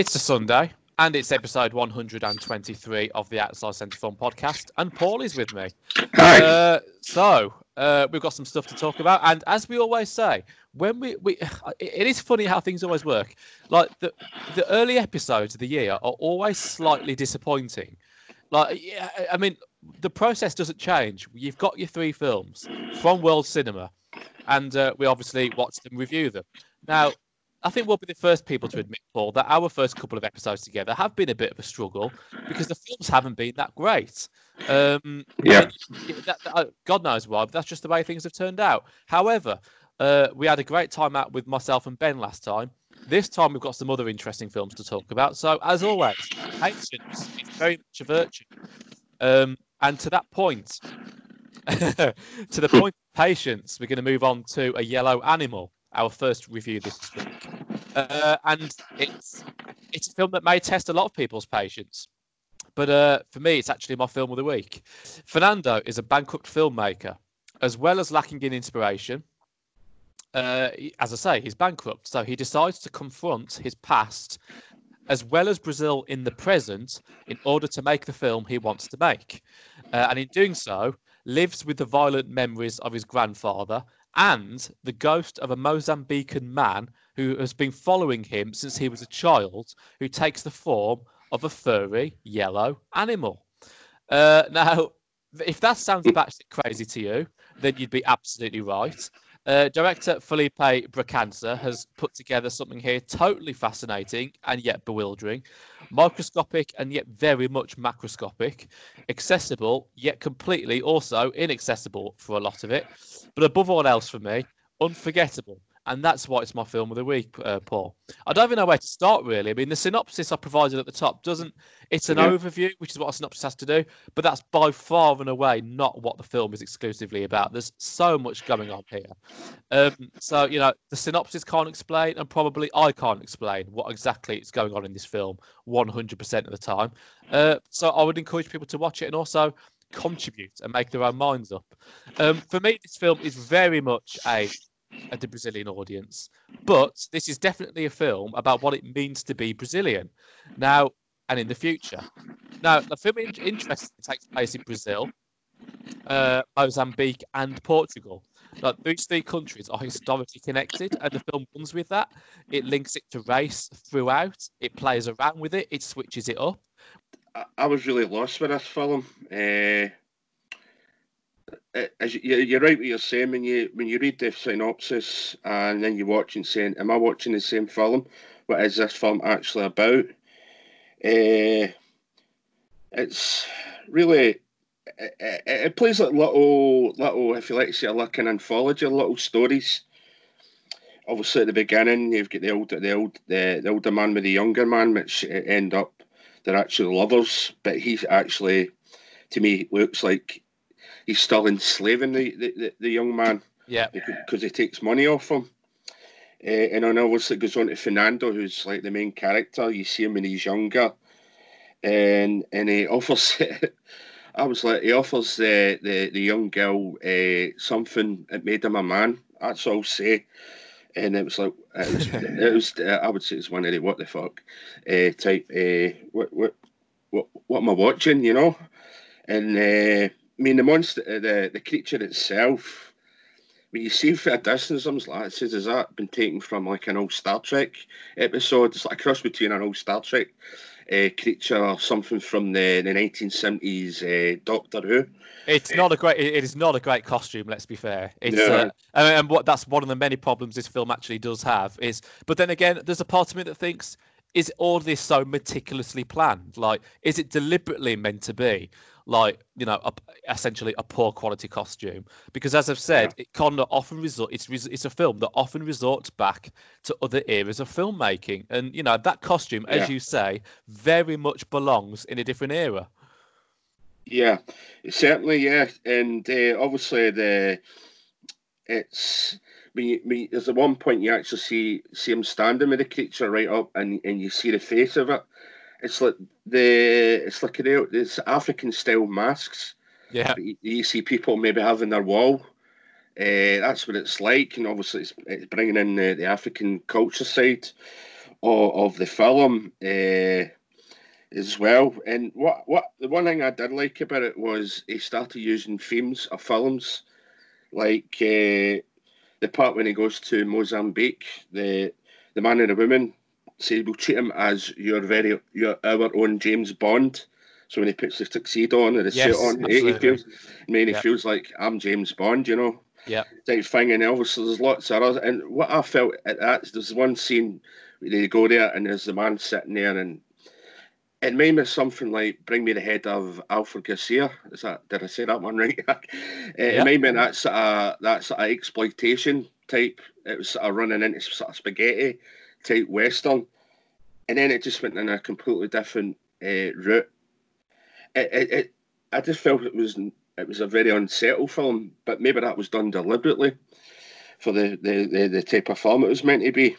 It's a Sunday, and it's episode 123 of the Outside Centre Film podcast, and Paul is with me. Hi. Uh, so uh, we've got some stuff to talk about, and as we always say, when we, we it is funny how things always work. Like the the early episodes of the year are always slightly disappointing. Like, yeah, I mean, the process doesn't change. You've got your three films from World Cinema, and uh, we obviously watch them, review them. Now, I think we'll be the first people to admit, Paul, that our first couple of episodes together have been a bit of a struggle because the films haven't been that great. Um, Yeah. that, that- uh, God knows why, but that's just the way things have turned out. However, uh, we had a great time out with myself and Ben last time. This time we've got some other interesting films to talk about. So, as always, patience is very much a virtue. Um, and to that point, to the point of patience, we're going to move on to A Yellow Animal, our first review this week. Uh, and it's it's a film that may test a lot of people's patience. But uh, for me, it's actually my film of the week. Fernando is a bankrupt filmmaker, as well as lacking in inspiration. Uh, as I say, he's bankrupt, so he decides to confront his past, as well as Brazil in the present, in order to make the film he wants to make. Uh, and in doing so, lives with the violent memories of his grandfather and the ghost of a Mozambican man who has been following him since he was a child, who takes the form of a furry yellow animal. Uh, now, if that sounds batshit crazy to you, then you'd be absolutely right. Uh, director Felipe Bragança has put together something here totally fascinating and yet bewildering, microscopic and yet very much macroscopic, accessible yet completely also inaccessible for a lot of it, but above all else for me, unforgettable. And that's why it's my film of the week, uh, Paul. I don't even know where to start, really. I mean, the synopsis I provided at the top doesn't, it's an Yeah. overview, which is what a synopsis has to do, but that's by far and away not what the film is exclusively about. There's so much going on here. Um, so, you know, the synopsis can't explain, and probably I can't explain what exactly is going on in this film 100% of the time. Uh, so I would encourage people to watch it and also contribute and make their own minds up. Um, for me, this film is very much a at the Brazilian audience, but this is definitely a film about what it means to be Brazilian now and in the future. Now, the film in- interestingly takes place in Brazil, uh, Mozambique, and Portugal. Like these three countries are historically connected, and the film runs with that. It links it to race throughout. It plays around with it. It switches it up. I, I was really lost with this film. Uh, as you, you're right what you're saying when you when you read the synopsis and then you watch and saying, "Am I watching the same film? What is this film actually about?" Uh, it's really it, it, it plays like little little if you like to say like an anthology, little stories. Obviously, at the beginning, you've got the old the old the, the older man with the younger man, which end up they're actually lovers, but he's actually, to me, looks like he's still enslaving the, the, the, the young man Yeah, because he takes money off him. Uh, and then obviously it goes on to Fernando, who's like the main character. You see him when he's younger, and and he offers. I was like, he offers the the, the young girl uh, something that made him a man. That's all I'll say. And it was like it was, it was uh, I would say it's one of the what the fuck uh, type. Uh, what what what what am I watching? You know, and uh, I mean the monster, uh, the the creature itself when you see it from a distance, I'm like, it says, has that been taken from like an old Star Trek episode? It's like a cross between an old Star Trek uh, creature or something from the, the 1970s uh, Doctor Who. It's not a great. It it is not a great costume. Let's be fair. It's No. uh, and, and what that's one of the many problems this film actually does have is. But then again, there's a part of me that thinks, is all this so meticulously planned? Like, is it deliberately meant to be like you know, a, essentially a poor quality costume? Because as I've said, it kind of often resort. It's it's a film that often resorts back to other eras of filmmaking, and you know that costume, as Yeah. you say, very much belongs in a different era. Yeah, certainly, yeah, and uh, obviously the it's when you, when you- there's the one point you actually see see him standing with the creature right up, and and you see the face of it. It's like the it's like a, it's African style masks. Yeah, you, you see people maybe having their wall. Uh, that's what it's like, and obviously it's, it's bringing in the, the African culture side of, of the film uh, as well. And what what the one thing I did like about it was he started using themes of films, like uh, the part when he goes to Mozambique. The the man and the woman say we'll treat him as your very your our own James Bond. So when he puts the tuxedo on or the Yes, suit on, eh, he, he feels, I mean, he Yeah. feels like I'm James Bond, you know Yeah. type thing. And obviously, there's lots of others. And what I felt at that, there's one scene where they go there and there's the man sitting there, and it made me something like "Bring Me the Head of Alfred Garcia." Is that did I say that one right? it, Yeah. it made me that sort of that sort of exploitation type. It was sort of running into sort of spaghetti type western, and then it just went in a completely different uh, route. It, it, it, I just felt it was it was a very unsettled film, but maybe that was done deliberately for the, the, the, the type of film it was meant to be.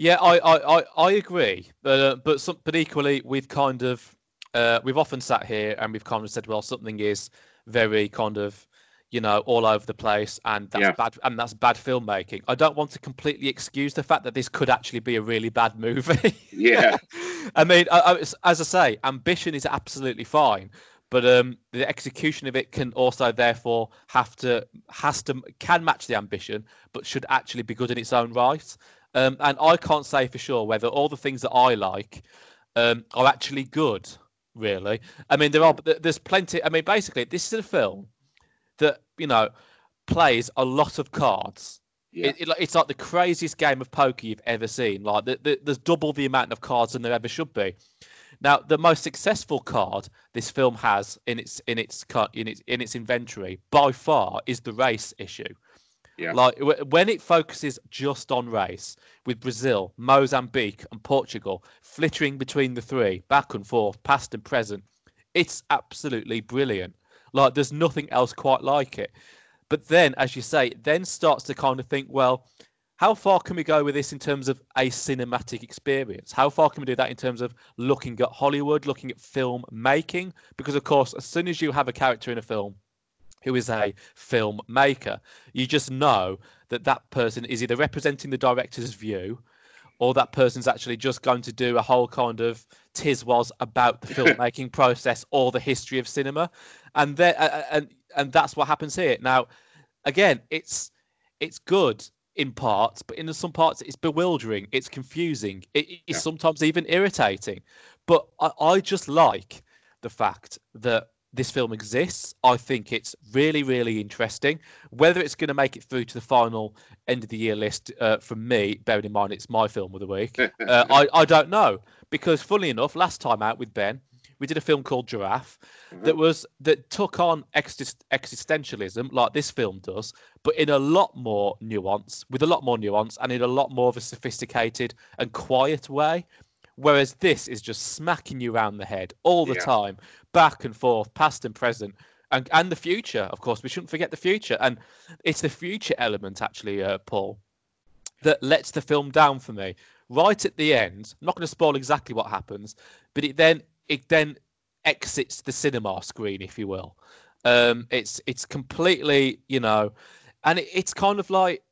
Yeah, I, I, I, I agree, but uh, but some, but equally, we've kind of uh, we've often sat here and we've kind of said, well, something is very kind of you know all over the place, and that's Yeah. bad, and that's bad filmmaking. I don't want to completely excuse the fact that this could actually be a really bad movie. Yeah. I mean, I, I, as I say, ambition is absolutely fine, but um, the execution of it can also therefore have to has to can match the ambition, but should actually be good in its own right. Um, and I can't say for sure whether all the things that I like um, are actually good. Really, I mean, there are. There's plenty. I mean, basically, this is a film that you know plays a lot of cards. Yeah. It, it, it's like the craziest game of poker you've ever seen. Like the, the, there's double the amount of cards than there ever should be. Now, the most successful card this film has in its in its cut in its in its inventory by far is the race issue. Yeah. Like when it focuses just on race, with Brazil, Mozambique, and Portugal flittering between the three, back and forth, past and present, it's absolutely brilliant. Like there's nothing else quite like it. But then, as you say, it then starts to kind of think, well, how far can we go with this in terms of a cinematic experience? How far can we do that in terms of looking at Hollywood, looking at film making? Because of course, as soon as you have a character in a film who is a filmmaker, you just know that that person is either representing the director's view or that person's actually just going to do a whole kind of tis was about the filmmaking process or the history of cinema. And then and and that's what happens here. Now again it's it's good in parts but in some parts it's bewildering it's confusing it is Yeah. sometimes even irritating. But I, I just like the fact that this film exists i think it's really really interesting. Whether it's going to make it through to the final end of the year list uh, from me bearing in mind it's my film of the week uh, I, I don't know. Because funnily enough last time out with ben we did a film called giraffe that was that took on exist- existentialism like this film does but in a lot more nuance with a lot more nuance and in a lot more of a sophisticated and quiet way whereas this is just smacking you around the head all the Yeah. time back and forth past and present and and the future of course. We shouldn't forget the future. And it's the future element actually uh, paul that lets the film down for me. Right at the end i'm not going to spoil exactly what happens but it then it then exits the cinema screen if you will. Um it's it's completely you know and it, it's kind of like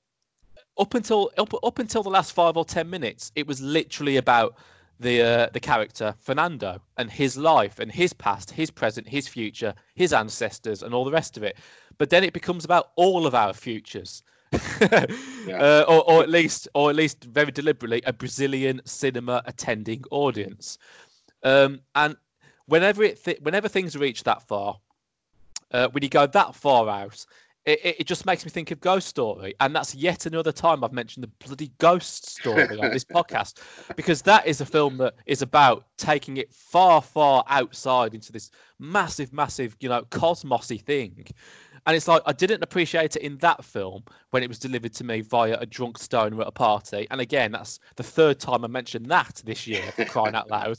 up until up, up until the last five or ten minutes it was literally about the uh, the character Fernando and his life and his past, his present, his future, his ancestors, and all the rest of it. But then it becomes about all of our futures, uh, or, or at least, or at least very deliberately, a Brazilian cinema attending audience. Um, and whenever it th- whenever things reach that far, uh, when you go that far out, it, it, it just makes me think of Ghost Story, and that's yet another time I've mentioned the bloody Ghost Story on this podcast because that is a film that is about taking it far, far outside into this massive, massive, you know, cosmosy thing. And it's like I didn't appreciate it in that film when it was delivered to me via a drunk stoner at a party. And again, that's the third time I mentioned that this year, for crying out loud.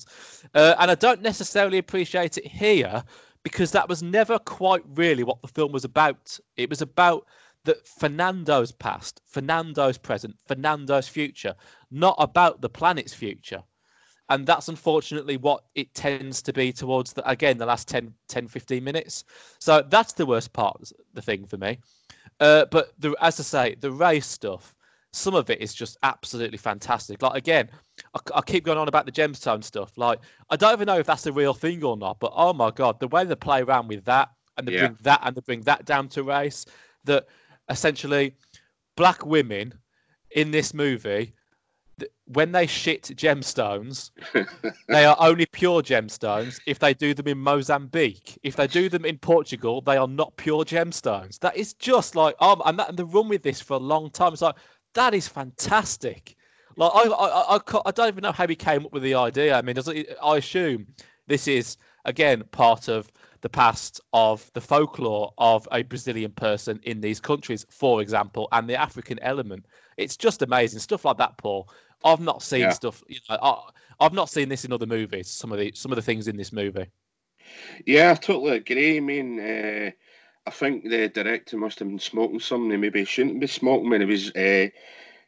Uh, and I don't necessarily appreciate it here because that was never quite really what the film was about. It was about that Fernando's past, Fernando's present, Fernando's future, not about the planet's future. And that's unfortunately what it tends to be towards the again the last 10, 10 15 minutes. So that's the worst part the thing for me. Uh, but the, as I say, the race stuff, some of it is just absolutely fantastic. Like again, I, I, keep going on about the gemstone stuff. Like I don't even know if that's a real thing or not, but oh my god, the way they play around with that and they yeah. bring that and they bring that down to race, that essentially black women in this movie when they shit gemstones, they are only pure gemstones if they do them in Mozambique. If they do them in Portugal, they are not pure gemstones. That is just like, um, and, that, and the run with this for a long time. It's like, that is fantastic. Like, I, I, I, I don't even know how he came up with the idea. I mean, I assume this is, again, part of the past of the folklore of a Brazilian person in these countries, for example, and the African element. It's just amazing stuff like that, Paul. I've not seen yeah. stuff. You know, I, have not seen this in other movies. Some of the some of the things in this movie. Yeah, I totally agree. I mean, uh, I think the director must have been smoking something. Maybe he shouldn't be smoking when he was uh,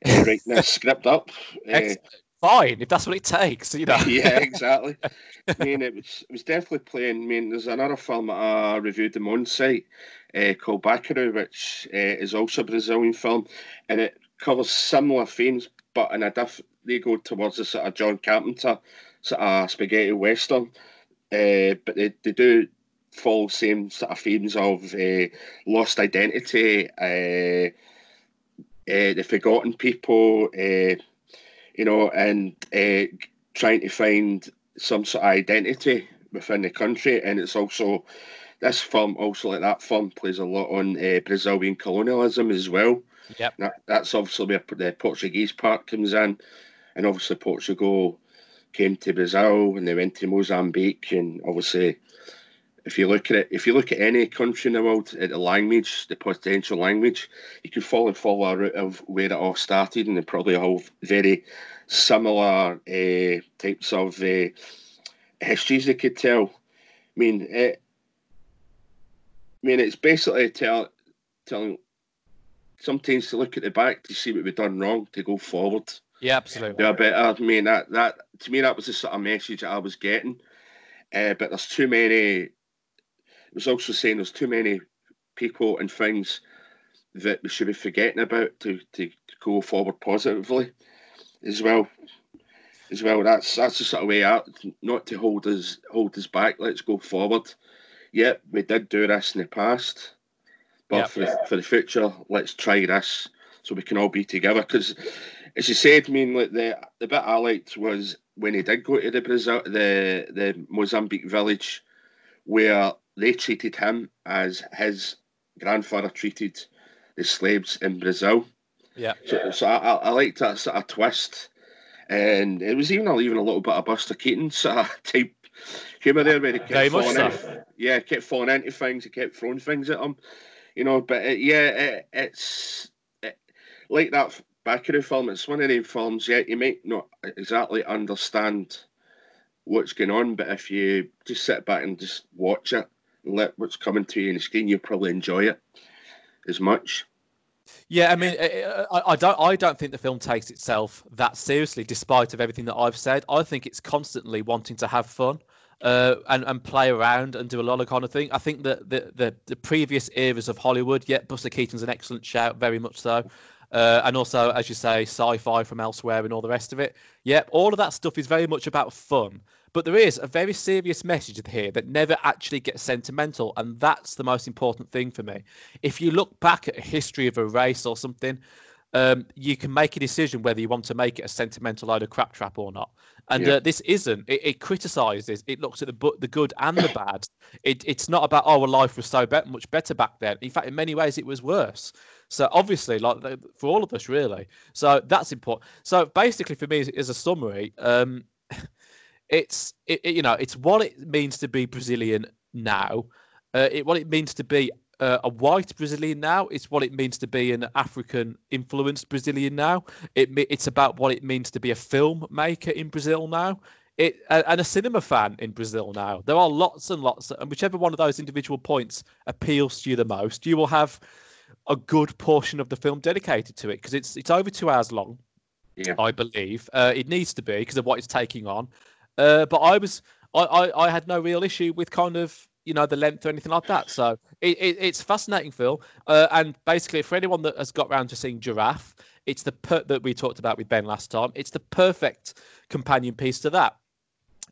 writing the script up. Uh, Fine, if that's what it takes, you know. yeah, exactly. I mean, it was it was definitely playing. I mean, there's another film that I reviewed them on site uh, called Bacurau, which uh, is also a Brazilian film, and it covers similar themes, but in a diff- they go towards the sort of John Carpenter sort of spaghetti western, uh, but they, they do follow same sort of themes of uh, lost identity, uh, uh, the forgotten people, uh, you know, and uh, trying to find some sort of identity within the country, and it's also this film also like that film plays a lot on uh, Brazilian colonialism as well. Yep. That, that's obviously where the Portuguese part comes in. And obviously, Portugal came to Brazil and they went to Mozambique. And obviously, if you look at it, if you look at any country in the world, at the language, the potential language, you could follow follow a route of where it all started, and they probably all very similar uh, types of uh, histories they could tell. I mean, it, I mean, it's basically tell, telling sometimes to look at the back to see what we've done wrong to go forward. Yeah, absolutely. A better. I mean, that that to me that was the sort of message that I was getting. Uh, but there's too many. It was also saying there's too many people and things that we should be forgetting about to, to, to go forward positively as well. As well, that's that's the sort of way out. Not to hold us hold us back. Let's go forward. Yep, we did do this in the past but yep. for, the, for the future, let's try this so we can all be together. Because, as you said, I mean, like the the bit I liked was when he did go to the Brazil, the the Mozambique village, where they treated him as his grandfather treated the slaves in Brazil. Yeah. So, so I, I liked that sort of twist, and it was even even a little bit of Buster Keaton sort of type humour there, where he kept Very falling in, yeah, kept falling into things, he kept throwing things at him you know. But it, yeah, it, it's it, like that Bacurau film. It's one of the films. Yeah, you might not exactly understand what's going on, but if you just sit back and just watch it let what's coming to you in the screen, you'll probably enjoy it as much. Yeah, I mean, I, I, don't, I don't think the film takes itself that seriously, despite of everything that I've said. I think it's constantly wanting to have fun uh, and and play around and do a lot of kind of thing. I think that the, the the previous eras of Hollywood, yeah, Buster Keaton's an excellent shout, very much so. Uh, and also, as you say, sci-fi from elsewhere and all the rest of it. Yep, all of that stuff is very much about fun. But there is a very serious message here that never actually gets sentimental, and that's the most important thing for me. If you look back at a history of a race or something, um, you can make a decision whether you want to make it a sentimental load of crap trap or not. And yeah. uh, this isn't. It, it, criticizes. It looks at the the good and the bad. It, it's not about oh, well, life was so be- much better back then. In fact, in many ways, it was worse. So obviously, like for all of us, really. So that's important. So basically, for me, as a summary, um, it's it, you know, it's what it means to be Brazilian now. Uh, it, what it means to be uh, a white Brazilian now. It's what it means to be an African influenced Brazilian now. It it's about what it means to be a filmmaker in Brazil now. It and a cinema fan in Brazil now. There are lots and lots, and whichever one of those individual points appeals to you the most, you will have a good portion of the film dedicated to it because it's it's over two hours long. Yeah. I believe uh, it needs to be because of what it's taking on. Uh, but I was I, I, I had no real issue with kind of you know the length or anything like that. So it, it, it's fascinating, Phil. Uh, and basically, for anyone that has got round to seeing Giraffe, It's the per- that we talked about with Ben last time. It's the perfect companion piece to that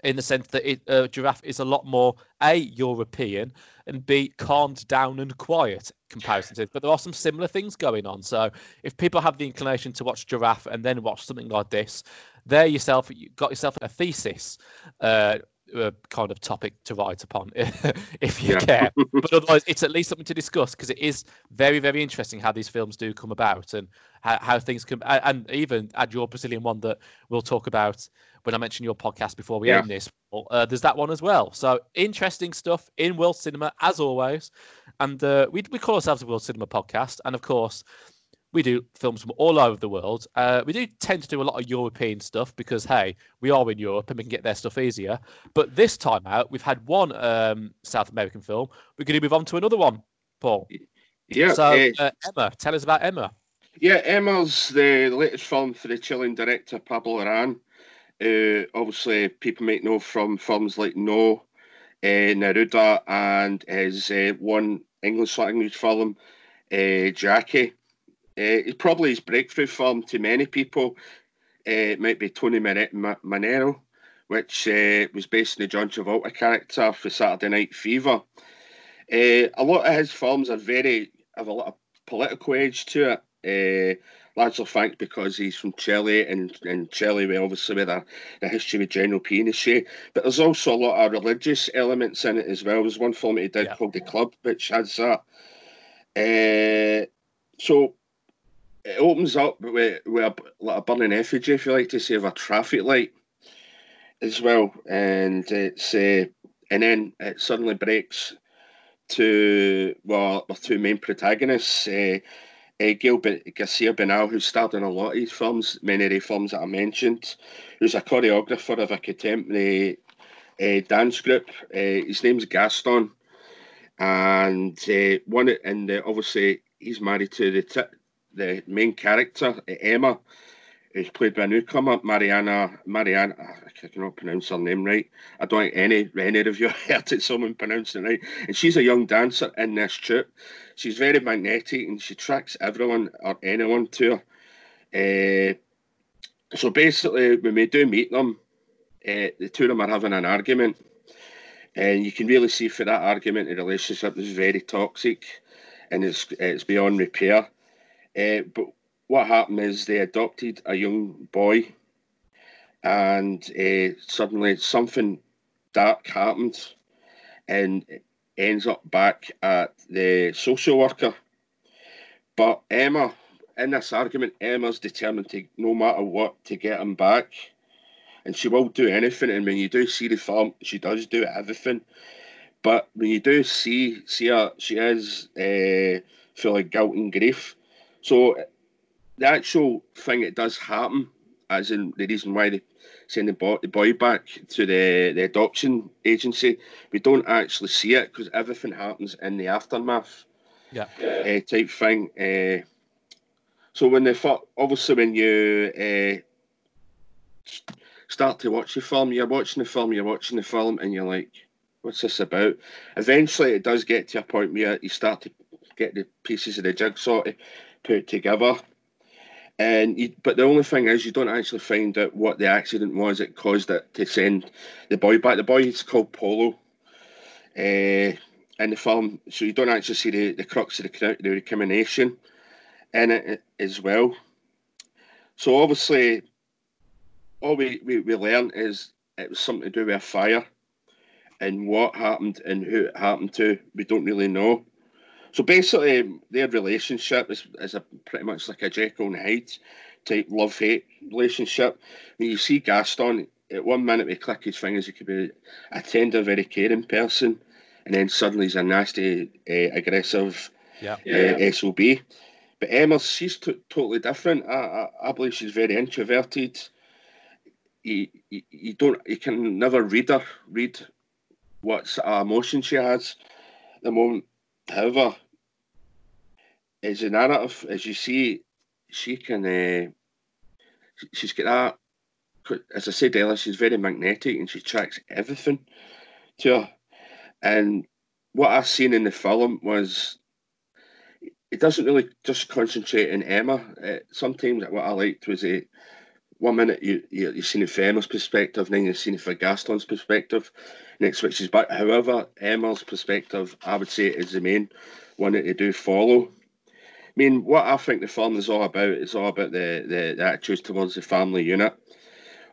in the sense that it, uh, Giraffe is a lot more a European and b calmed down and quiet comparison to. But there are some similar things going on. So if people have the inclination to watch Giraffe and then watch something like this, there yourself you got yourself a thesis. Uh, uh, kind of topic to write upon if you yeah. care. but otherwise, it's at least something to discuss because it is very, very interesting how these films do come about and how, how things come. And even add your Brazilian one that we'll talk about when I mentioned your podcast before we yeah. end this. Uh, there's that one as well. So interesting stuff in world cinema as always, and uh, we we call ourselves a world cinema podcast, and of course. We do films from all over the world. Uh, we do tend to do a lot of European stuff because, hey, we are in Europe and we can get their stuff easier. But this time out, we've had one um, South American film. We're going to move on to another one, Paul. Yeah. So, uh, Emma, tell us about Emma. Yeah, Emma's the latest film for the Chilean director Pablo Larraín. Uh, obviously, people might know from films like No, uh, Neruda, and his uh, one English language film, uh, Jackie. Uh, probably his breakthrough film to many people. Uh, it might be Tony Manero, which uh, was based on the John Travolta character for Saturday Night Fever. Uh, a lot of his films are very have a lot of political edge to it. Uh, largely thanks because he's from Chile, and, and Chile, we obviously with a, the history with General Pinochet. But there's also a lot of religious elements in it as well. There's one film he did yeah. called The Club, which has that. So it opens up with, with a, like a burning effigy, if you like to say, of a traffic light as well. And it's uh, and then it suddenly breaks to well, our two main protagonists. Uh, uh, Gilbert Garcia Bernal, who starred in a lot of these films, many of the films that I mentioned, who's a choreographer of a contemporary uh, dance group. Uh, his name's Gaston, and uh, one and obviously he's married to the t- the main character Emma, is played by a newcomer Mariana Mariana. I cannot pronounce her name right. I don't think any any of you heard it someone pronounce it right. And she's a young dancer in this troupe she's very magnetic and she attracts everyone or anyone to her. Uh, so basically, when we do meet them, uh, the two of them are having an argument, and you can really see for that argument the relationship is very toxic, and it's it's beyond repair. Uh, but what happened is they adopted a young boy, and suddenly something dark happened, and ends up back at the social worker. But Emma, in this argument, Emma's determined to, no matter what, to get him back. And she will do anything. And when you do see the film, she does do everything. But when you do see see her, she is uh, full of guilt and grief. So the actual thing that does happen, as in the reason why they send the boy, the boy back to the, the adoption agency. We don't actually see it because everything happens in the aftermath. Yeah. Uh, type thing. Uh, so when the obviously when you uh, start to watch the film, you're watching the film, you're watching the film, and you're like, "What's this about?" Eventually, it does get to a point where you start to get the pieces of the jigsaw put together and you, but the only thing is, you don't actually find out what the accident was that caused it to send the boy back. The boy is called Polo uh, in the film, so you don't actually see the, the crux of the, the recrimination in it as well. So obviously, all we, we, we learn is it was something to do with a fire, and what happened and who it happened to, we don't really know. So basically, their relationship is, is a pretty much like a Jekyll and Hyde type love hate relationship. When you see Gaston, at one minute we click his fingers, he could be a tender, very caring person, and then suddenly he's a nasty, uh, aggressive yeah. Uh, SOB. But Emma, she's t- totally different. I, I, I believe she's very introverted. You, you, you don't you can never read her read what emotion she has at the moment However, as a narrative, as you see, she can. Uh, she's got that. As I said earlier, she's very magnetic and she tracks everything to her. And what I've seen in the film was it doesn't really just concentrate on Emma. Uh, sometimes what I liked was a one minute you, you you've seen it from Emma's perspective, then you've seen it from Gaston's perspective, it switches back. However, Emma's perspective, I would say, is the main one that you do follow. I mean, what I think the film is all about is all about the, the, the attitudes towards the family unit.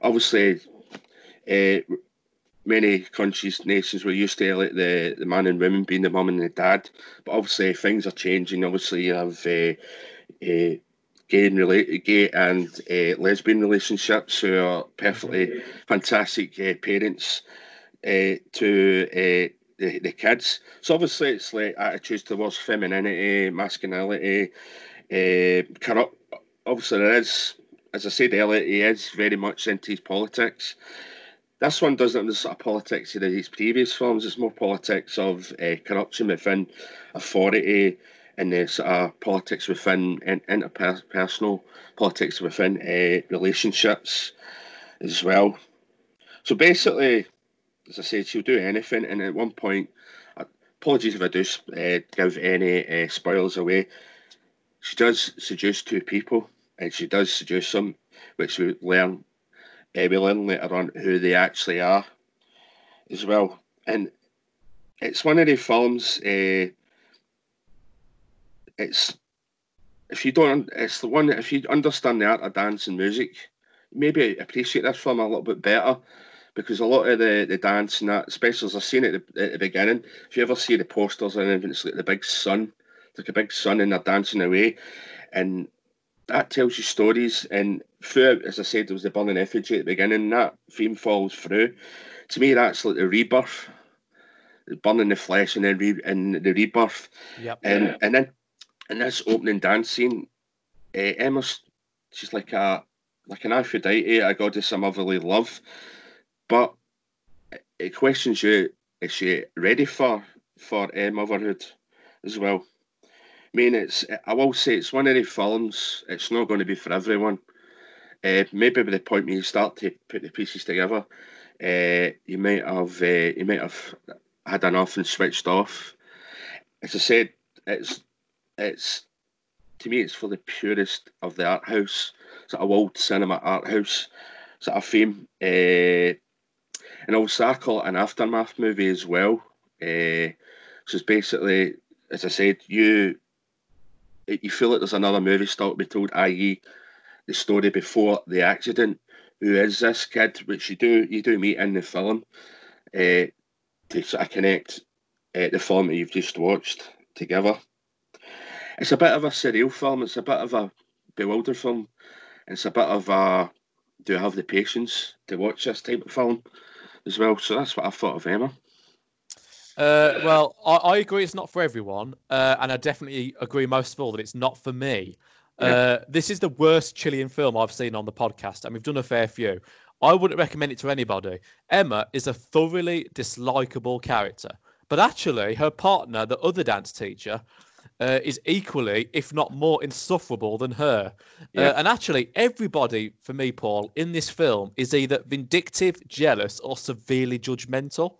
Obviously, uh, many countries, nations were used to like, the, the man and women being the mum and the dad, but obviously things are changing. Obviously, you have uh, uh, gay and gay and uh, lesbian relationships who are perfectly fantastic uh, parents uh, to the, the kids. So obviously it's like attitudes towards femininity, masculinity, corrupt. Obviously there is, as I said earlier, he is very much into his politics. This one doesn't have the sort of politics of his previous films. It's more politics of corruption within authority, and the sort politics within interpersonal politics within uh, relationships as well. So basically, as I said, she'll do anything. And at one point, apologies if I do uh, give any uh, spoilers away. She does seduce two people, and she does seduce them, which we learn. Uh, we learn later on who they actually are, as well. And it's one of the films. Uh, it's if you don't, it's the one that if you understand the art of dance and music, maybe appreciate this film a little bit better because a lot of the, the dance and that, especially as I've seen it at the, at the beginning, if you ever see the posters and anything, it's like the big sun, like a big sun and they're dancing away. And that tells you stories. And through, as I said, there was the burning effigy at the beginning, that theme falls through. To me, that's like the rebirth, burning the flesh and then re- and the rebirth. Yep. And, and then in this opening dance scene, uh, Emma, she's like a like an Aphrodite, a goddess of motherly love, but it questions you: is she ready for for uh, motherhood as well? I mean, it's I will say it's one of the films. It's not going to be for everyone. Uh, maybe by the point when you start to put the pieces together, uh, you might have uh, you might have had enough and switched off. As I said, it's it's to me, it's for the purest of the art house, sort of old cinema art house sort of fame. Uh, and also, I call it an aftermath movie as well. Uh, so it's basically, as I said, you you feel like there's another movie still to be told, i.e., the story before the accident. Who is this kid? Which you do you do meet in the film uh, to sort of connect uh, the film that you've just watched together it's a bit of a surreal film. It's a bit of a bewildered film. It's a bit of a do I have the patience to watch this type of film as well? So that's what I thought of Emma. Uh, well, I, I, agree it's not for everyone, uh, and I definitely agree most of all that it's not for me. Yeah. Uh, this is the worst Chilean film I've seen on the podcast, and we've done a fair few. I wouldn't recommend it to anybody. Emma is a thoroughly dislikable character, but actually, her partner, the other dance teacher, uh, is equally, if not more, insufferable than her. Uh, yeah. Uh, and actually, everybody, for me, Paul, in this film is either vindictive, jealous, or severely judgmental.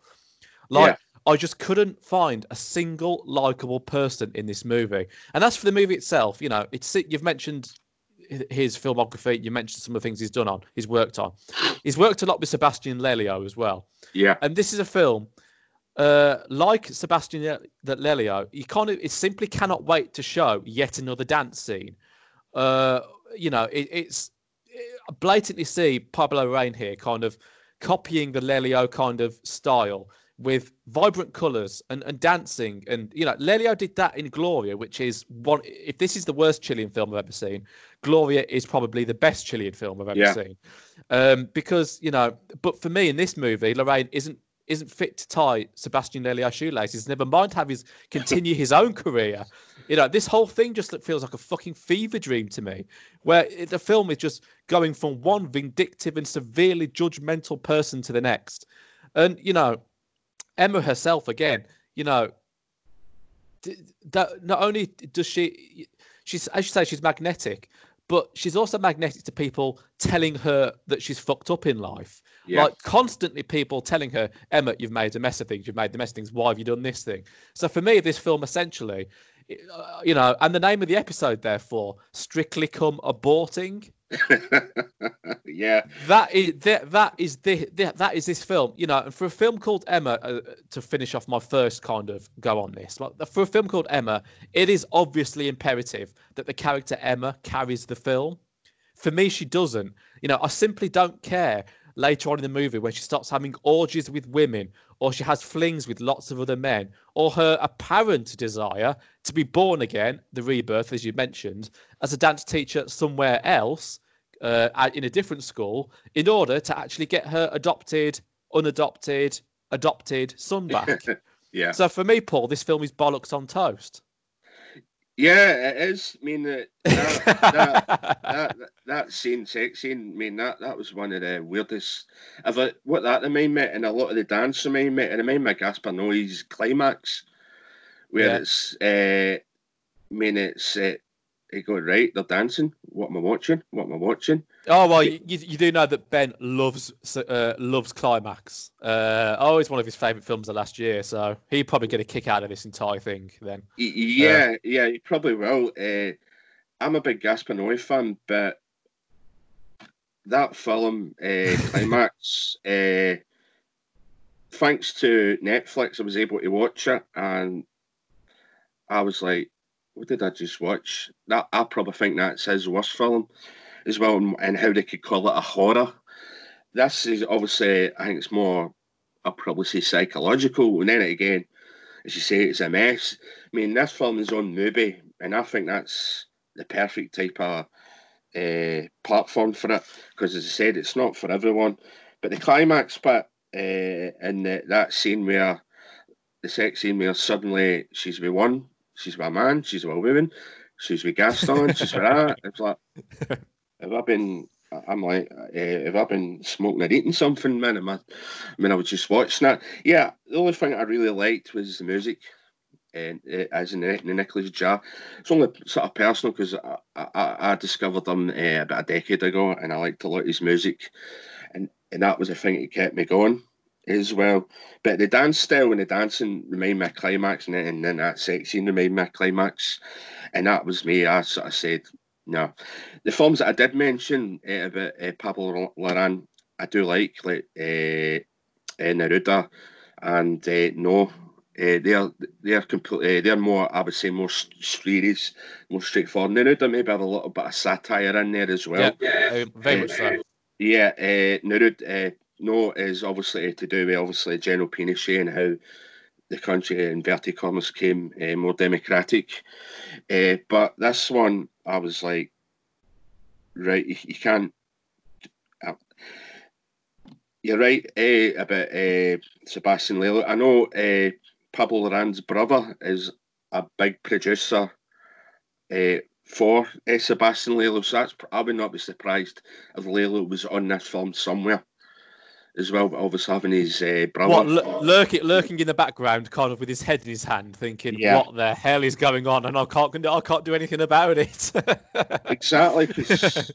Like, yeah. I just couldn't find a single likable person in this movie. And that's for the movie itself. You know, it's you've mentioned his filmography. You mentioned some of the things he's done on, he's worked on. He's worked a lot with Sebastian Lelio as well. Yeah. And this is a film uh, like Sebastian that Lelio, you kind of it simply cannot wait to show yet another dance scene. Uh, you know, it, it's it, blatantly see Pablo Larraín here kind of copying the Lelio kind of style with vibrant colours and, and dancing. And, you know, Lelio did that in Gloria, which is one, if this is the worst Chilean film I've ever seen, Gloria is probably the best Chilean film I've ever yeah. seen. Um, because, you know, but for me in this movie, Larraín isn't isn't fit to tie Sebastian Lelio's shoelaces. Never mind have his continue his own career. You know, this whole thing just feels like a fucking fever dream to me, where the film is just going from one vindictive and severely judgmental person to the next. And you know, Emma herself again. You know, not only does she, she's as you say, she's magnetic, but she's also magnetic to people telling her that she's fucked up in life. Yeah. Like constantly people telling her, Emma, you've made a mess of things, you've made the mess of things, why have you done this thing? So for me, this film essentially uh, you know, and the name of the episode, therefore, strictly come aborting. yeah, that is that, that is the, that is this film. You know, and for a film called Emma, uh, to finish off my first kind of go on this, like for a film called Emma, it is obviously imperative that the character Emma carries the film. For me, she doesn't. You know, I simply don't care later on in the movie when she starts having orgies with women or she has flings with lots of other men or her apparent desire to be born again, the rebirth, as you mentioned, as a dance teacher somewhere else uh, in a different school in order to actually get her adopted, unadopted, adopted son back. yeah. So for me, Paul, this film is bollocks on toast. Yeah, it is. I mean, that that, that, that, that scene, sex scene, I mean, that, that was one of the weirdest. I, what that remind me, and a lot of the dance remind me, it remind me of Gaspar Noé's climax, where yeah. it's, uh, I mean, it's, uh, you go, right, they're dancing. What am I watching? What am I watching? Oh well, you, you do know that Ben loves uh, loves climax. Uh, always one of his favourite films of last year, so he probably get a kick out of this entire thing. Then, yeah, uh, yeah, he probably will. Uh, I'm a big Gaspar Noé fan, but that film, uh, climax, uh, thanks to Netflix, I was able to watch it, and I was like, what did I just watch? That I probably think that's his worst film as well, and how they could call it a horror. This is obviously, I think it's more, I'll probably say psychological, and then again, as you say, it's a mess. I mean, this film is on MUBI, and I think that's the perfect type of uh, platform for it, because as I said, it's not for everyone. But the climax part uh, in the, that scene where the sex scene where suddenly she's with one she's my man, she's my woman, she's with Gaston, she's with that. It's like, have I been, I'm like, uh, have I been smoking or eating something, man? Am I, I mean, I was just watching that. Yeah, the only thing I really liked was the music. And uh, as in the, the Nicolas Jaar, it's only sort of personal because I, I, I, discovered him uh, about a decade ago, and I liked a lot of his music, and and that was the thing that kept me going as well. But the dance style and the dancing remind me of climax, and then, and then that sex scene remind my climax, and that was me. I sort of said, no. The films that I did mention uh, about uh, Pablo Larraín, I do like, like uh, uh, Neruda and uh, No. Uh, they're they're completely they're more I would say more serious, more straightforward. Neruda maybe have a little bit of satire in there as well. Yeah, very much so. Yeah, uh, Neruda, no is obviously to do with obviously General Pinochet and how the country, in inverted commas, became uh, more democratic. Uh, but this one, I was like, right, you, you can't. Uh, you're right uh, about Sebastian Lelio. I know Pablo Larraín's brother is a big producer for Sebastian Lelio, so that's, I would not be surprised if Lelio was on this film somewhere as well, but obviously having his uh, brother. What, l- lurking, lurking in the background, kind of with his head in his hand, thinking, yeah. "What the hell is going on?" And I can't, I can't do anything about it. exactly, because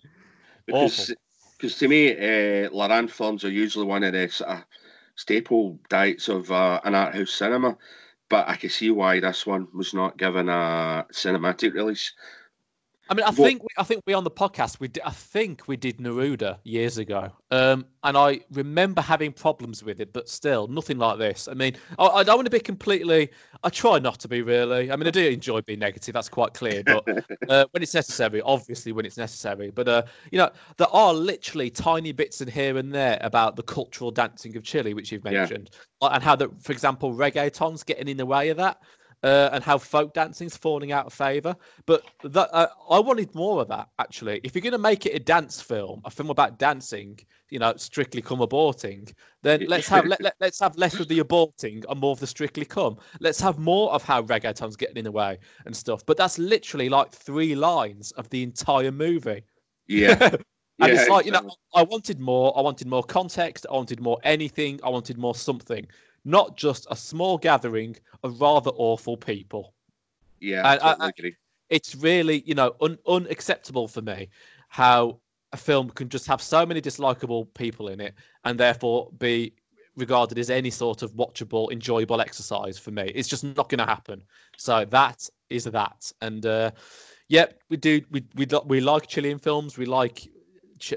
because to me, uh, films are usually one of the sort of staple diets of uh, an art house cinema. But I can see why this one was not given a cinematic release. I mean, I think I think we on the podcast we did, I think we did Neruda years ago, um, and I remember having problems with it, but still nothing like this. I mean, I, I, don't want to be completely. I try not to be really. I mean, I do enjoy being negative. That's quite clear, but uh, when it's necessary, obviously when it's necessary. But uh, you know, there are literally tiny bits in here and there about the cultural dancing of Chile, which you've mentioned, yeah. and how that, for example, reggaeton's getting in the way of that uh, and how folk dancing's falling out of favour. But that, uh, I wanted more of that actually. If you're going to make it a dance film, a film about dancing, you know, strictly come aborting, then let's have let, let, us have less of the aborting and more of the strictly come. Let's have more of how reggaeton's getting in the way and stuff. But that's literally like three lines of the entire movie. Yeah. and yeah, it's like, you know, I wanted more. I wanted more context. I wanted more anything. I wanted more something not just a small gathering of rather awful people. Yeah, and totally I, agree. It's really, you know, un- unacceptable for me how a film can just have so many dislikable people in it and therefore be regarded as any sort of watchable, enjoyable exercise for me. It's just not going to happen. So that is that. And uh, yeah, we do. We we we like Chilean films. We like.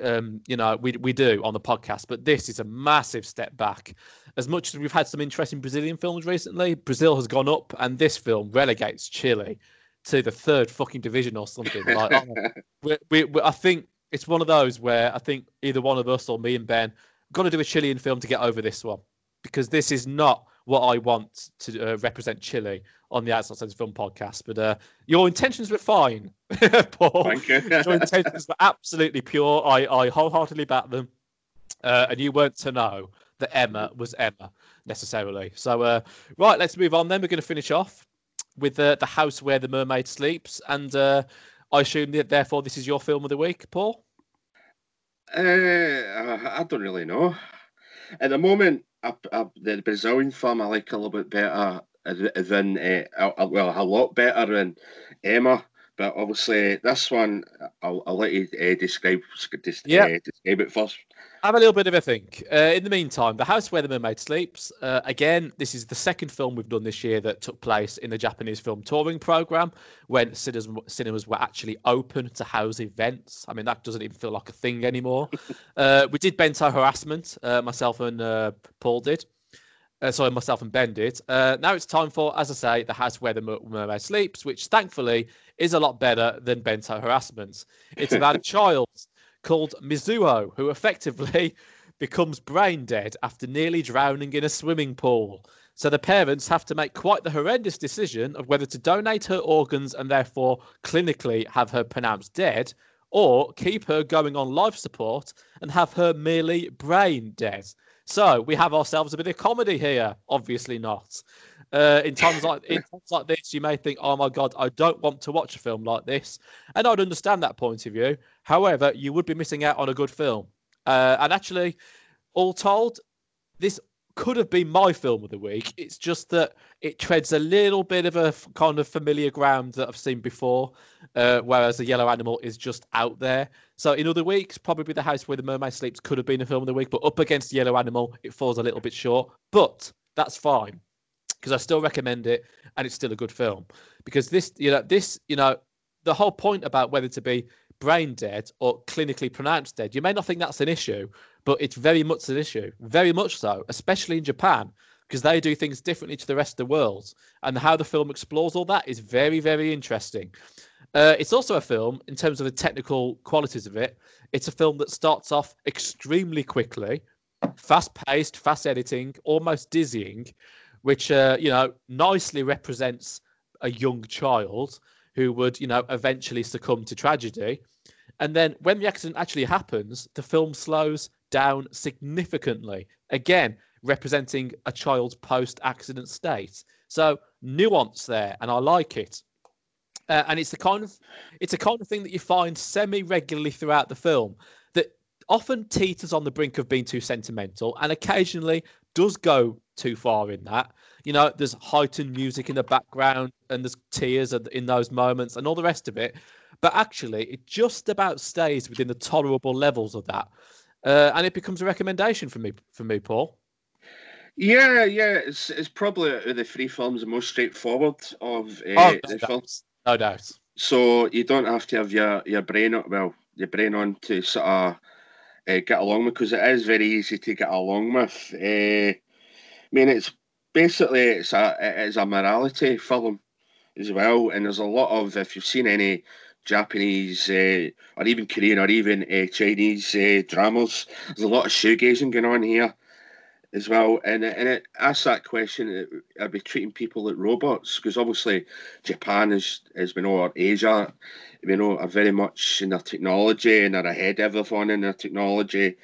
Um, you know, we we do on the podcast, but this is a massive step back. As much as we've had some interesting Brazilian films recently, Brazil has gone up, and this film relegates Chile to the third fucking division or something. Like, we, we, we, I think it's one of those where I think either one of us or me and Ben got to do a Chilean film to get over this one because this is not what I want to uh, represent Chile on the Outside Sense Film podcast. But uh, your intentions were fine, Paul. Thank you. your intentions were absolutely pure. I, I wholeheartedly back them. Uh, and you weren't to know that Ema was Ema necessarily. So, uh, right, let's move on then. We're going to finish off with uh, The House Where the Mermaid Sleeps. And uh, I assume that therefore this is your film of the week, Paul? Uh, I don't really know. At the moment, I, I, the Brazilian film I like a little bit better than, uh, well, a lot better than Ema. But obviously, this one, I'll, I'll let you uh, describe, yeah. Uh, describe it first have a little bit of a think. Uh, in the meantime, The House Where the Mermaid Sleeps. Uh, again, this is the second film we've done this year that took place in the Japanese film touring program when cinemas, cinemas were actually open to house events. I mean, that doesn't even feel like a thing anymore. uh, we did Bento Harassment, uh, myself and uh, Paul did. Uh, sorry, myself and Ben did. now it's time for, as I say, The House Where the Mermaid Sleeps, which thankfully is a lot better than Bento Harassment. It's about a child called Mizuho, who effectively becomes brain dead after nearly drowning in a swimming pool. So the parents have to make quite the horrendous decision of whether to donate her organs and therefore clinically have her pronounced dead, or keep her going on life support and have her merely brain dead. So we have ourselves a bit of comedy here. Obviously not. Uh, in times like in times like this, you may think, "Oh my God, I don't want to watch a film like this," and I'd understand that point of view. However, you would be missing out on a good film. Uh, and actually, all told, this could have been my film of the week. It's just that it treads a little bit of a f- kind of familiar ground that I've seen before, uh, whereas the Yellow Animal is just out there. So in other weeks, probably The House Where the Mermaid Sleeps could have been a film of the week, but up against the Yellow Animal, it falls a little bit short. But that's fine because I still recommend it, and it's still a good film. Because this, you know, this, you know, the whole point about whether to be brain dead or clinically pronounced dead, you may not think that's an issue, but it's very much an issue, very much so, especially in Japan, because they do things differently to the rest of the world, and how the film explores all that is very, very interesting. Uh, it's also a film in terms of the technical qualities of it. It's a film that starts off extremely quickly, fast paced, fast editing, almost dizzying, which uh, you know nicely represents a young child who would you know eventually succumb to tragedy and then when the accident actually happens the film slows down significantly again representing a child's post accident state so nuance there and i like it uh, and it's the kind of it's a kind of thing that you find semi regularly throughout the film that often teeters on the brink of being too sentimental and occasionally does go too far in that. You know, there's heightened music in the background and there's tears in those moments and all the rest of it. But actually, it just about stays within the tolerable levels of that. Uh, and it becomes a recommendation for me, for me, Paul. Yeah, yeah, it's it's probably the three films the most straightforward of uh, oh, no the doubt. films. No doubt. So you don't have to have your your brain well your brain on to sort of uh, get along with because it is very easy to get along with. Uh, I mean, it's basically it's a it's a morality film as well, and there's a lot of if you've seen any Japanese uh, or even Korean or even uh, Chinese uh, dramas, there's a lot of shoegazing going on here as well, and and it asks that question: Are we treating people like robots? Because obviously, Japan is, as we know, or Asia, we know, are very much in their technology and are ahead of everyone in their technology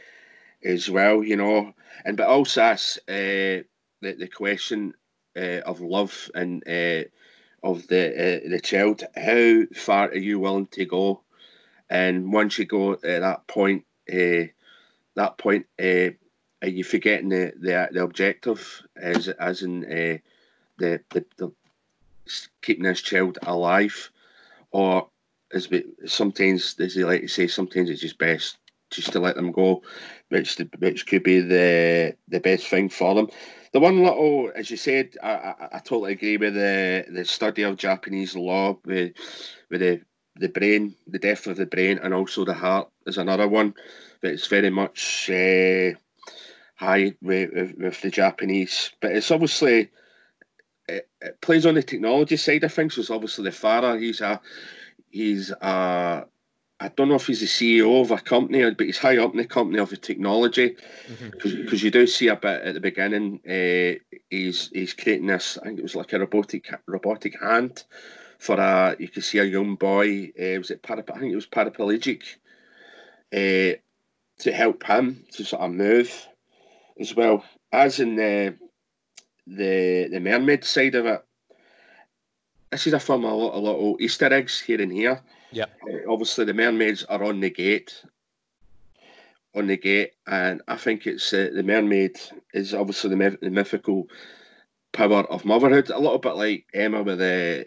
as well, you know. And but also asks uh, the, the question uh, of love and uh, of the uh, the child. How far are you willing to go? And once you go at that point, uh, that point, uh, are you forgetting the, the the objective as as in uh, the, the the keeping this child alive, or as we sometimes as they like to say, sometimes it's just best just to let them go, which which could be the the best thing for them. The one little, as you said, I, I, I totally agree with the the study of Japanese law with with the the brain, the death of the brain, and also the heart is another one that's very much uh, high with, with, with, the Japanese. But it's obviously it, it, plays on the technology side of things. So it's obviously the father. He's a he's a I don't know if he's the CEO of a company, but he's high up in the company of the technology. Because mm-hmm. you do see a bit at the beginning, uh, he's he's creating this. I think it was like a robotic robotic hand for a. You can see a young boy. Uh, was it I think it was paraplegic. Uh, to help him to sort of move as well as in the the the mermaid side of it. This is a film a lot, a lot of Easter eggs here and here. Yeah. Uh, obviously, the mermaids are on the gate. On the gate, and I think it's uh, the mermaid is obviously the, myth- the mythical power of motherhood. A little bit like Ema with the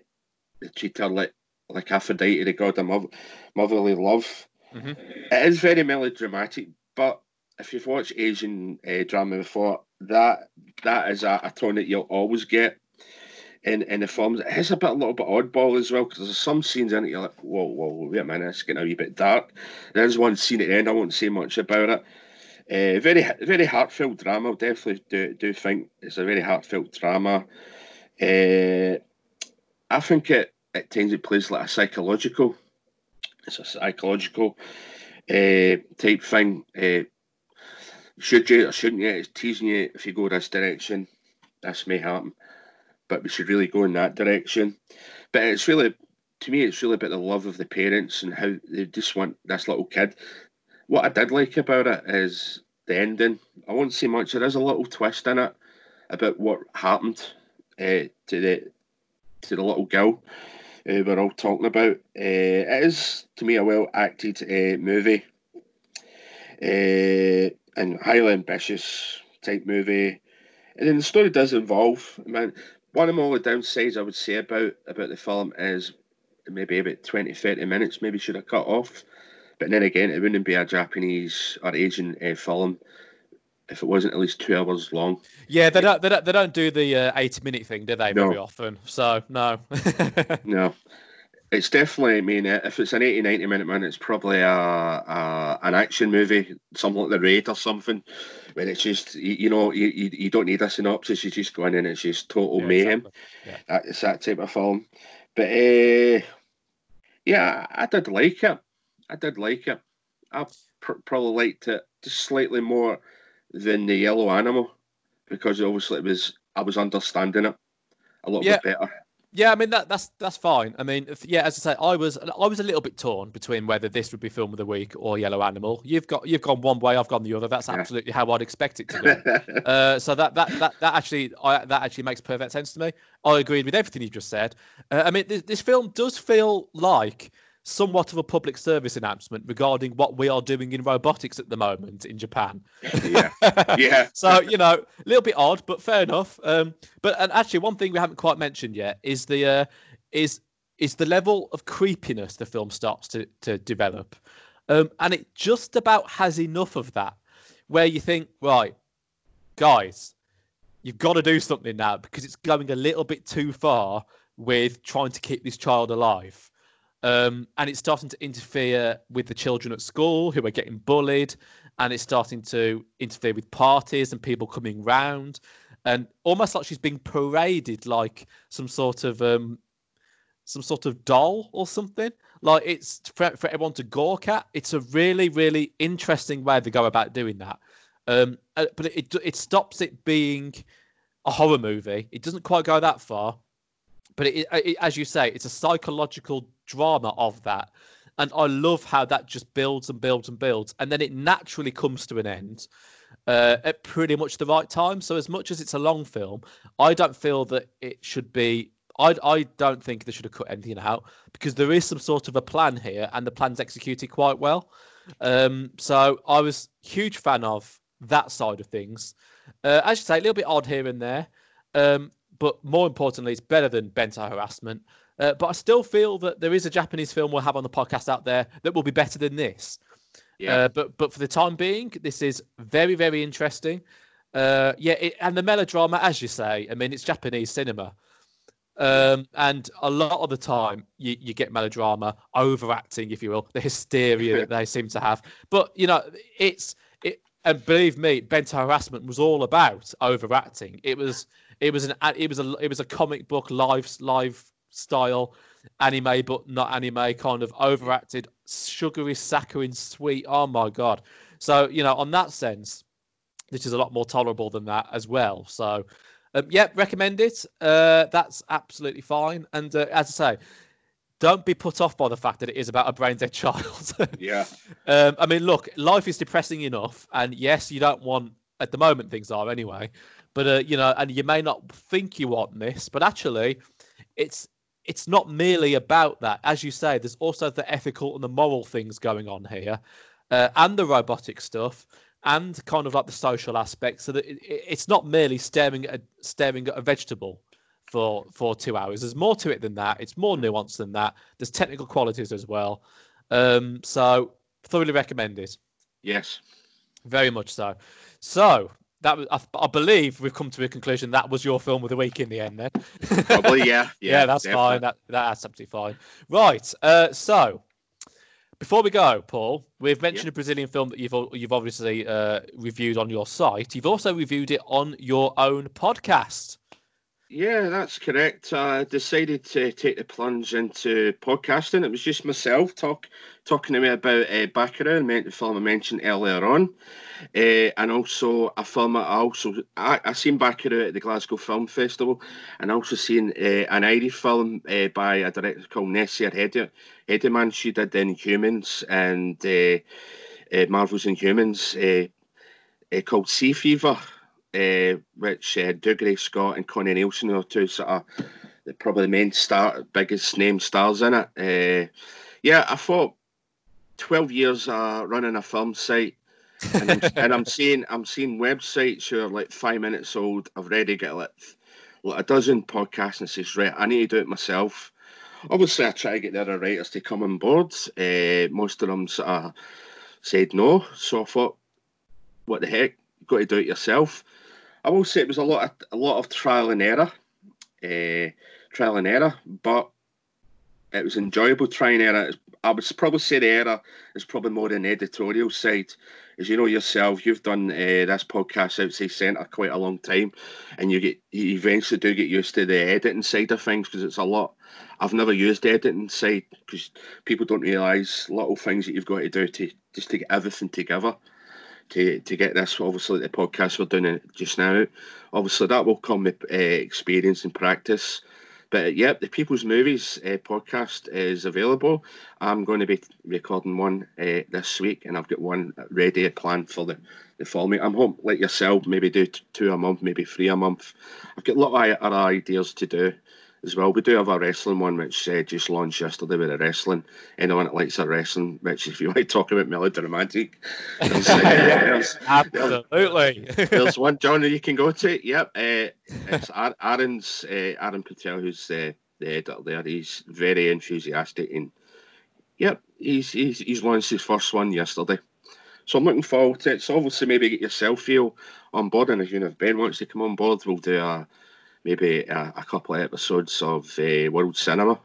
the cheater, like like Aphrodite, the god of mother, motherly love. Mm-hmm. It is very melodramatic, but if you've watched Asian uh, drama before, that that is a, a tone that you'll always get in in the films. It is a bit a little bit oddball as well because there's some scenes in it you're like, whoa, whoa, wait a minute, it's getting a wee bit dark. There's one scene at the end. I won't say much about it. Uh, very very heartfelt drama. Definitely do do think it's a very heartfelt drama. Uh, I think it at times it plays like a psychological. It's a psychological uh, type thing. Should you or shouldn't you? It's teasing you if you go this direction. This may happen, but we should really go in that direction. But it's really, to me, it's really about the love of the parents and how they just want this little kid. What I did like about it is the ending. I won't say much. There is a little twist in it about what happened uh, to the to the little girl uh, we're all talking about. Uh, it is, to me, a well acted movie and highly ambitious type movie. And then the story does involve, man, one of all the downsides I would say about about the film is maybe about 20, 30 minutes, maybe should have cut off. But then again, it wouldn't be a Japanese or Asian uh, film if it wasn't at least two hours long. Yeah, they don't they don't, they don't do the uh, eighty minute thing, do they? Very often. So no. no. It's definitely. I mean, uh, if it's an 80, 90 minute man, it's probably a, a an action movie, something like The Raid or something, where it's just you, you know you, you, you don't need a synopsis. You just go in and it's just total yeah, mayhem. Exactly. Yeah. That, it's that type of film. But uh, yeah, I did like it. I did like it. I pr- probably liked it just slightly more than the yellow animal because obviously it was I was understanding it a little yeah. bit better. Yeah, I mean that that's that's fine. I mean, if, yeah, as I say, I was I was a little bit torn between whether this would be film of the week or Yellow Animal. You've got you've gone one way, I've gone the other. That's absolutely how I'd expect it to be. uh, so that that that that actually I, that actually makes perfect sense to me. I agreed with everything you just said. Uh, I mean, this, this film does feel like somewhat of a public service announcement regarding what we are doing in robotics at the moment in Japan. Yeah, yeah. so you know, a little bit odd, but fair enough. Um, but and actually, one thing we haven't quite mentioned yet is the uh, is is the level of creepiness the film starts to to develop, um, and it just about has enough of that, where you think, right, guys, you've got to do something now because it's going a little bit too far with trying to keep this child alive. Um, and it's starting to interfere with the children at school who are getting bullied, and it's starting to interfere with parties and people coming round, and almost like she's being paraded like some sort of um, some sort of doll or something. Like it's for, for everyone to gawk at. It's a really, really interesting way to go about doing that. Um, uh, but it, it stops it being a horror movie. It doesn't quite go that far, but it, it, as you say, it's a psychological drama of that. And I love how that just builds and builds and builds. And then it naturally comes to an end uh, at pretty much the right time. So, as much as it's a long film, I don't feel that it should be. I, I don't think they should have cut anything out because there is some sort of a plan here and the plan's executed quite well. Um, so, I was huge fan of that side of things. Uh, as you say, a little bit odd here and there. Um, but more importantly, it's better than Bento harassment. Uh, but I still feel that there is a Japanese film we'll have on the podcast out there that will be better than this. Yeah. Uh, but but for the time being, this is very very interesting. Uh, yeah, it, and the melodrama, as you say, I mean, it's Japanese cinema. Um, and a lot of the time, you, you get melodrama, overacting, if you will, the hysteria that they seem to have. But you know, it's it, and believe me, Bento harassment was all about overacting. It was it was an it was a it was a comic book live live style anime, but not anime, kind of overacted, sugary, saccharine, sweet. Oh my god! So you know, on that sense, this is a lot more tolerable than that as well. So, um, yeah, recommend it. Uh, that's absolutely fine. And uh, as I say, don't be put off by the fact that it is about a brain dead child. yeah. Um, I mean, look, life is depressing enough, and yes, you don't want at the moment things are anyway. But uh, you know, and you may not think you want this, but actually, it's it's not merely about that. As you say, there's also the ethical and the moral things going on here, uh, and the robotic stuff and kind of like the social aspect, so that it, it's not merely staring at a, staring at a vegetable for for two hours. There's more to it than that. It's more nuanced than that. There's technical qualities as well. Um, so thoroughly recommend it. Yes, very much so. So that was, I, I, believe we've come to a conclusion that was your film of the week in the end. Then probably, yeah, yeah, yeah that's definitely. fine. That that's absolutely fine. Right. Uh, so before we go, Paul, we've mentioned a Brazilian film that you've you've obviously uh, reviewed on your site. You've also reviewed it on your own podcast. Yeah, that's correct. I decided to take the plunge into podcasting. It was just myself talk talking to me about uh, Bacurau, the film I mentioned earlier on, uh, and also a film I also I, I seen Bacurau at the Glasgow Film Festival, and also seen uh, an Irish film uh, by a director called Neasa Hardiman. She did Inhumans and uh, Marvels Inhumans called Sea Fever which uh, Dougray Scott and Connie Nielsen are two sort of the, probably the main star, biggest name stars in it. Yeah, I thought twelve years uh, running a film site, and I'm, and I'm seeing I'm seeing websites who are like five minutes old. I've already got like, like a dozen podcasts and says right, I need to do it myself. Obviously, I try to get the other writers to come on board. Uh, most of them sort of said no, so I thought, what the heck, you've got to do it yourself. I will say it was a lot of a lot of trial and error, uh, trial and error, but it was enjoyable trying and error. I would probably say the error is probably more an editorial side. As you know yourself, you've done uh, this podcast outside centre quite a long time, and you get you eventually do get used to the editing side of things because it's a lot. I've never used the editing side because people don't realise little things that you've got to do to just to get everything together to, to get this, obviously, the podcast we're doing just now. Obviously, that will come with uh, experience and practice. But yeah, the People's Movies uh, podcast is available. I'm going to be recording one uh, this week, and I've got one ready planned for the, the following. I'm hoping, like yourself, maybe do two a month, maybe three a month. I've got a lot of ideas to do as well. We do have a wrestling one which uh, just launched yesterday with a wrestling. Anyone that likes a wrestling, which if you want to talk about melodramatic, there's, uh, there's, absolutely. There's, there's, one genre you can go to. Yep, uh, it's Aaron's uh, Aaron Patel, who's uh, the editor there. He's very enthusiastic and yep, he's he's he's launched his first one yesterday. So I'm looking forward to it. So obviously maybe get yourself feel on board, and if you know if Ben wants to come on board, we'll do a maybe a, a couple of episodes of uh, World Cinema.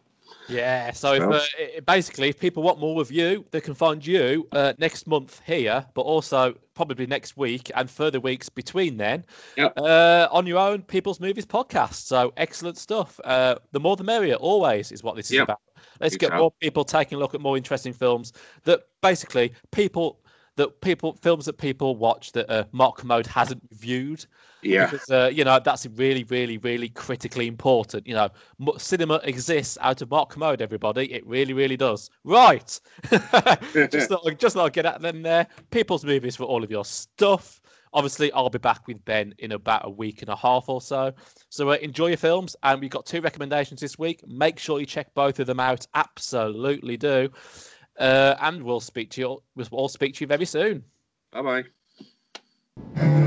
Yeah, so if, uh, basically, if people want more of you, they can find you uh, next month here, but also probably next week and further weeks between then yep. uh, on your own People's Movies podcast. So excellent stuff. Uh, the more the merrier, always, is what this is about. Let's exactly. get more people taking a look at more interesting films that basically people that people films that people watch that uh, Mark Kermode hasn't viewed. Yeah, because uh, you know that's really, really, really critically important. You know, cinema exists out of Mark Kermode. Everybody, it really, really does. Right, just not, just not get at them there. People's movies for all of your stuff. Obviously, I'll be back with Ben in about a week and a half or so. So uh, enjoy your films, and we've got two recommendations this week. Make sure you check both of them out. Absolutely do. Uh, and we'll speak to you we'll all speak to you very soon. Bye bye.